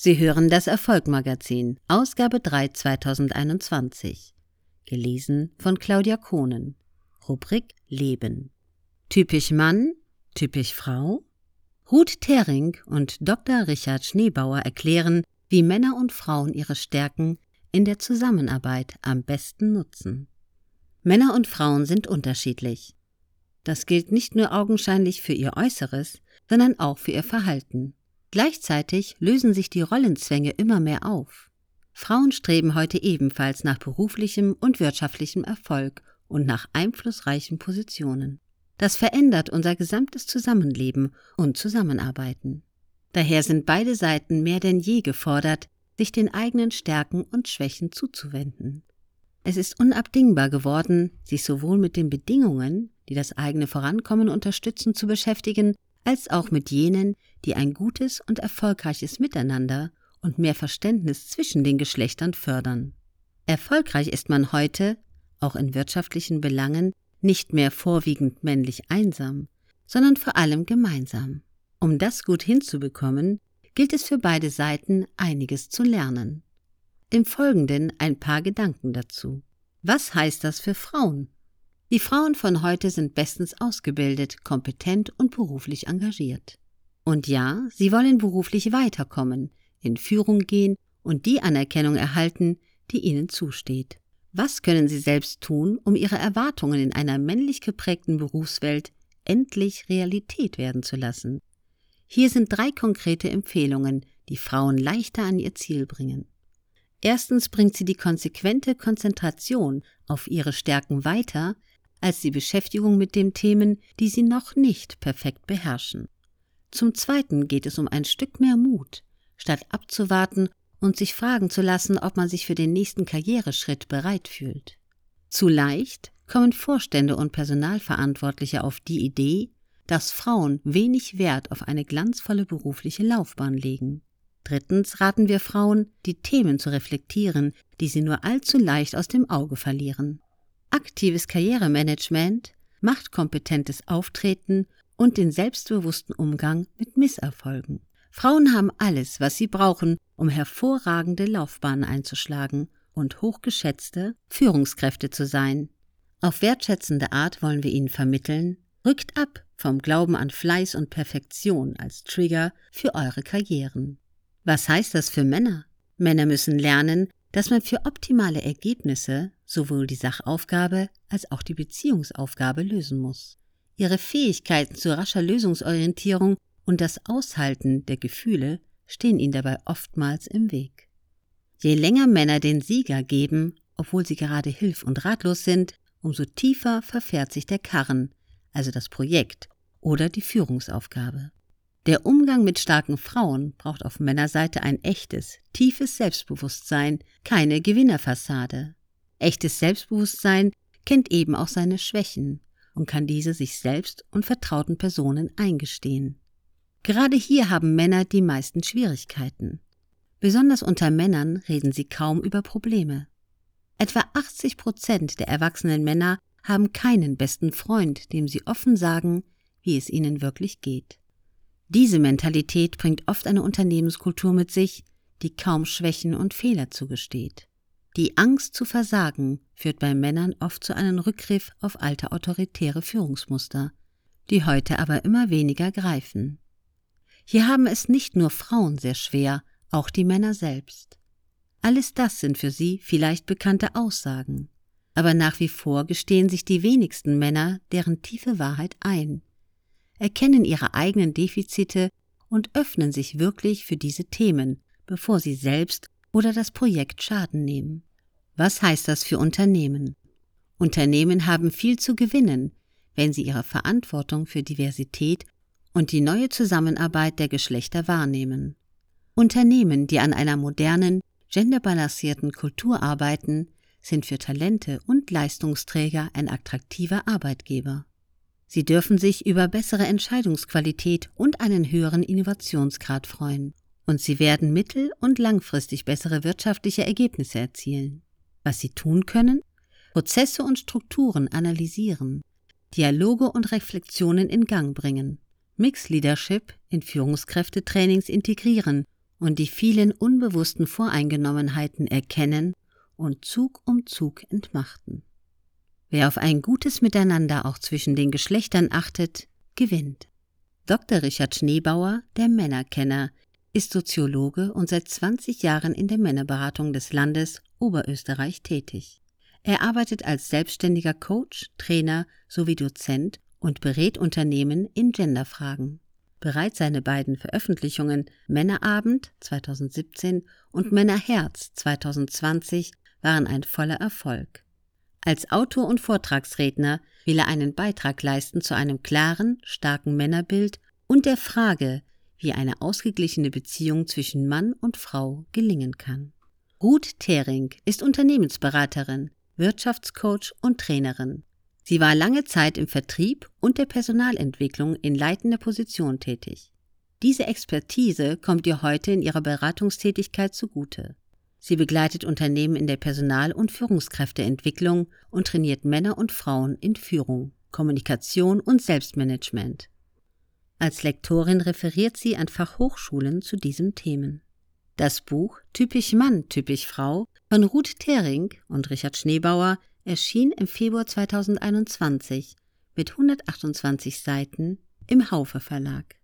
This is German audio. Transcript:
Sie hören das Erfolgmagazin, Ausgabe 3 2021. Gelesen von Claudia Kohnen. Rubrik Leben. Typisch Mann, typisch Frau? Ruth Thering und Dr. Richard Schneebauer erklären, wie Männer und Frauen ihre Stärken in der Zusammenarbeit am besten nutzen. Männer und Frauen sind unterschiedlich. Das gilt nicht nur augenscheinlich für ihr Äußeres, sondern auch für ihr Verhalten. Gleichzeitig lösen sich die Rollenzwänge immer mehr auf. Frauen streben heute ebenfalls nach beruflichem und wirtschaftlichem Erfolg und nach einflussreichen Positionen. Das verändert unser gesamtes Zusammenleben und Zusammenarbeiten. Daher sind beide Seiten mehr denn je gefordert, sich den eigenen Stärken und Schwächen zuzuwenden. Es ist unabdingbar geworden, sich sowohl mit den Bedingungen, die das eigene Vorankommen unterstützen, zu beschäftigen, als auch mit jenen, die ein gutes und erfolgreiches Miteinander und mehr Verständnis zwischen den Geschlechtern fördern. Erfolgreich ist man heute, auch in wirtschaftlichen Belangen, nicht mehr vorwiegend männlich einsam, sondern vor allem gemeinsam. Um das gut hinzubekommen, gilt es für beide Seiten einiges zu lernen. Im Folgenden ein paar Gedanken dazu. Was heißt das für Frauen? Die Frauen von heute sind bestens ausgebildet, kompetent und beruflich engagiert. Und ja, sie wollen beruflich weiterkommen, in Führung gehen und die Anerkennung erhalten, die ihnen zusteht. Was können sie selbst tun, um ihre Erwartungen in einer männlich geprägten Berufswelt endlich Realität werden zu lassen? Hier sind drei konkrete Empfehlungen, die Frauen leichter an ihr Ziel bringen. Erstens bringt sie die konsequente Konzentration auf ihre Stärken weiter, als die Beschäftigung mit den Themen, die sie noch nicht perfekt beherrschen. Zum Zweiten geht es um ein Stück mehr Mut, statt abzuwarten und sich fragen zu lassen, ob man sich für den nächsten Karriereschritt bereit fühlt. Zu leicht kommen Vorstände und Personalverantwortliche auf die Idee, dass Frauen wenig Wert auf eine glanzvolle berufliche Laufbahn legen. Drittens raten wir Frauen, die Themen zu reflektieren, die sie nur allzu leicht aus dem Auge verlieren aktives Karrieremanagement, machtkompetentes Auftreten und den selbstbewussten Umgang mit Misserfolgen. Frauen haben alles, was sie brauchen, um hervorragende Laufbahnen einzuschlagen und hochgeschätzte Führungskräfte zu sein. Auf wertschätzende Art wollen wir ihnen vermitteln, rückt ab vom Glauben an Fleiß und Perfektion als Trigger für eure Karrieren. Was heißt das für Männer? Männer müssen lernen, dass man für optimale Ergebnisse sowohl die Sachaufgabe als auch die Beziehungsaufgabe lösen muss. Ihre Fähigkeiten zu rascher Lösungsorientierung und das Aushalten der Gefühle stehen ihnen dabei oftmals im Weg. Je länger Männer den Sieger geben, obwohl sie gerade hilf- und ratlos sind, umso tiefer verfährt sich der Karren, also das Projekt oder die Führungsaufgabe. Der Umgang mit starken Frauen braucht auf Männerseite ein echtes, tiefes Selbstbewusstsein, keine Gewinnerfassade. Echtes Selbstbewusstsein kennt eben auch seine Schwächen und kann diese sich selbst und vertrauten Personen eingestehen. Gerade hier haben Männer die meisten Schwierigkeiten. Besonders unter Männern reden sie kaum über Probleme. Etwa 80 Prozent der erwachsenen Männer haben keinen besten Freund, dem sie offen sagen, wie es ihnen wirklich geht. Diese Mentalität bringt oft eine Unternehmenskultur mit sich, die kaum Schwächen und Fehler zugesteht. Die Angst zu versagen führt bei Männern oft zu einem Rückgriff auf alte autoritäre Führungsmuster, die heute aber immer weniger greifen. Hier haben es nicht nur Frauen sehr schwer, auch die Männer selbst. Alles das sind für sie vielleicht bekannte Aussagen, aber nach wie vor gestehen sich die wenigsten Männer deren tiefe Wahrheit ein erkennen ihre eigenen Defizite und öffnen sich wirklich für diese Themen, bevor sie selbst oder das Projekt Schaden nehmen. Was heißt das für Unternehmen? Unternehmen haben viel zu gewinnen, wenn sie ihre Verantwortung für Diversität und die neue Zusammenarbeit der Geschlechter wahrnehmen. Unternehmen, die an einer modernen, genderbalancierten Kultur arbeiten, sind für Talente und Leistungsträger ein attraktiver Arbeitgeber. Sie dürfen sich über bessere Entscheidungsqualität und einen höheren Innovationsgrad freuen. Und sie werden mittel- und langfristig bessere wirtschaftliche Ergebnisse erzielen. Was sie tun können? Prozesse und Strukturen analysieren, Dialoge und Reflexionen in Gang bringen, Mix Leadership in Führungskräftetrainings integrieren und die vielen unbewussten Voreingenommenheiten erkennen und Zug um Zug entmachten. Wer auf ein gutes Miteinander auch zwischen den Geschlechtern achtet, gewinnt. Dr. Richard Schneebauer, der Männerkenner, ist Soziologe und seit 20 Jahren in der Männerberatung des Landes Oberösterreich tätig. Er arbeitet als selbstständiger Coach, Trainer sowie Dozent und berät Unternehmen in Genderfragen. Bereits seine beiden Veröffentlichungen Männerabend 2017 und Männerherz 2020 waren ein voller Erfolg. Als Autor und Vortragsredner will er einen Beitrag leisten zu einem klaren, starken Männerbild und der Frage, wie eine ausgeglichene Beziehung zwischen Mann und Frau gelingen kann. Ruth Thering ist Unternehmensberaterin, Wirtschaftscoach und Trainerin. Sie war lange Zeit im Vertrieb und der Personalentwicklung in leitender Position tätig. Diese Expertise kommt ihr heute in ihrer Beratungstätigkeit zugute. Sie begleitet Unternehmen in der Personal- und Führungskräfteentwicklung und trainiert Männer und Frauen in Führung, Kommunikation und Selbstmanagement. Als Lektorin referiert sie an Fachhochschulen zu diesen Themen. Das Buch Typisch Mann, typisch Frau von Ruth Thering und Richard Schneebauer erschien im Februar 2021 mit 128 Seiten im Haufe Verlag.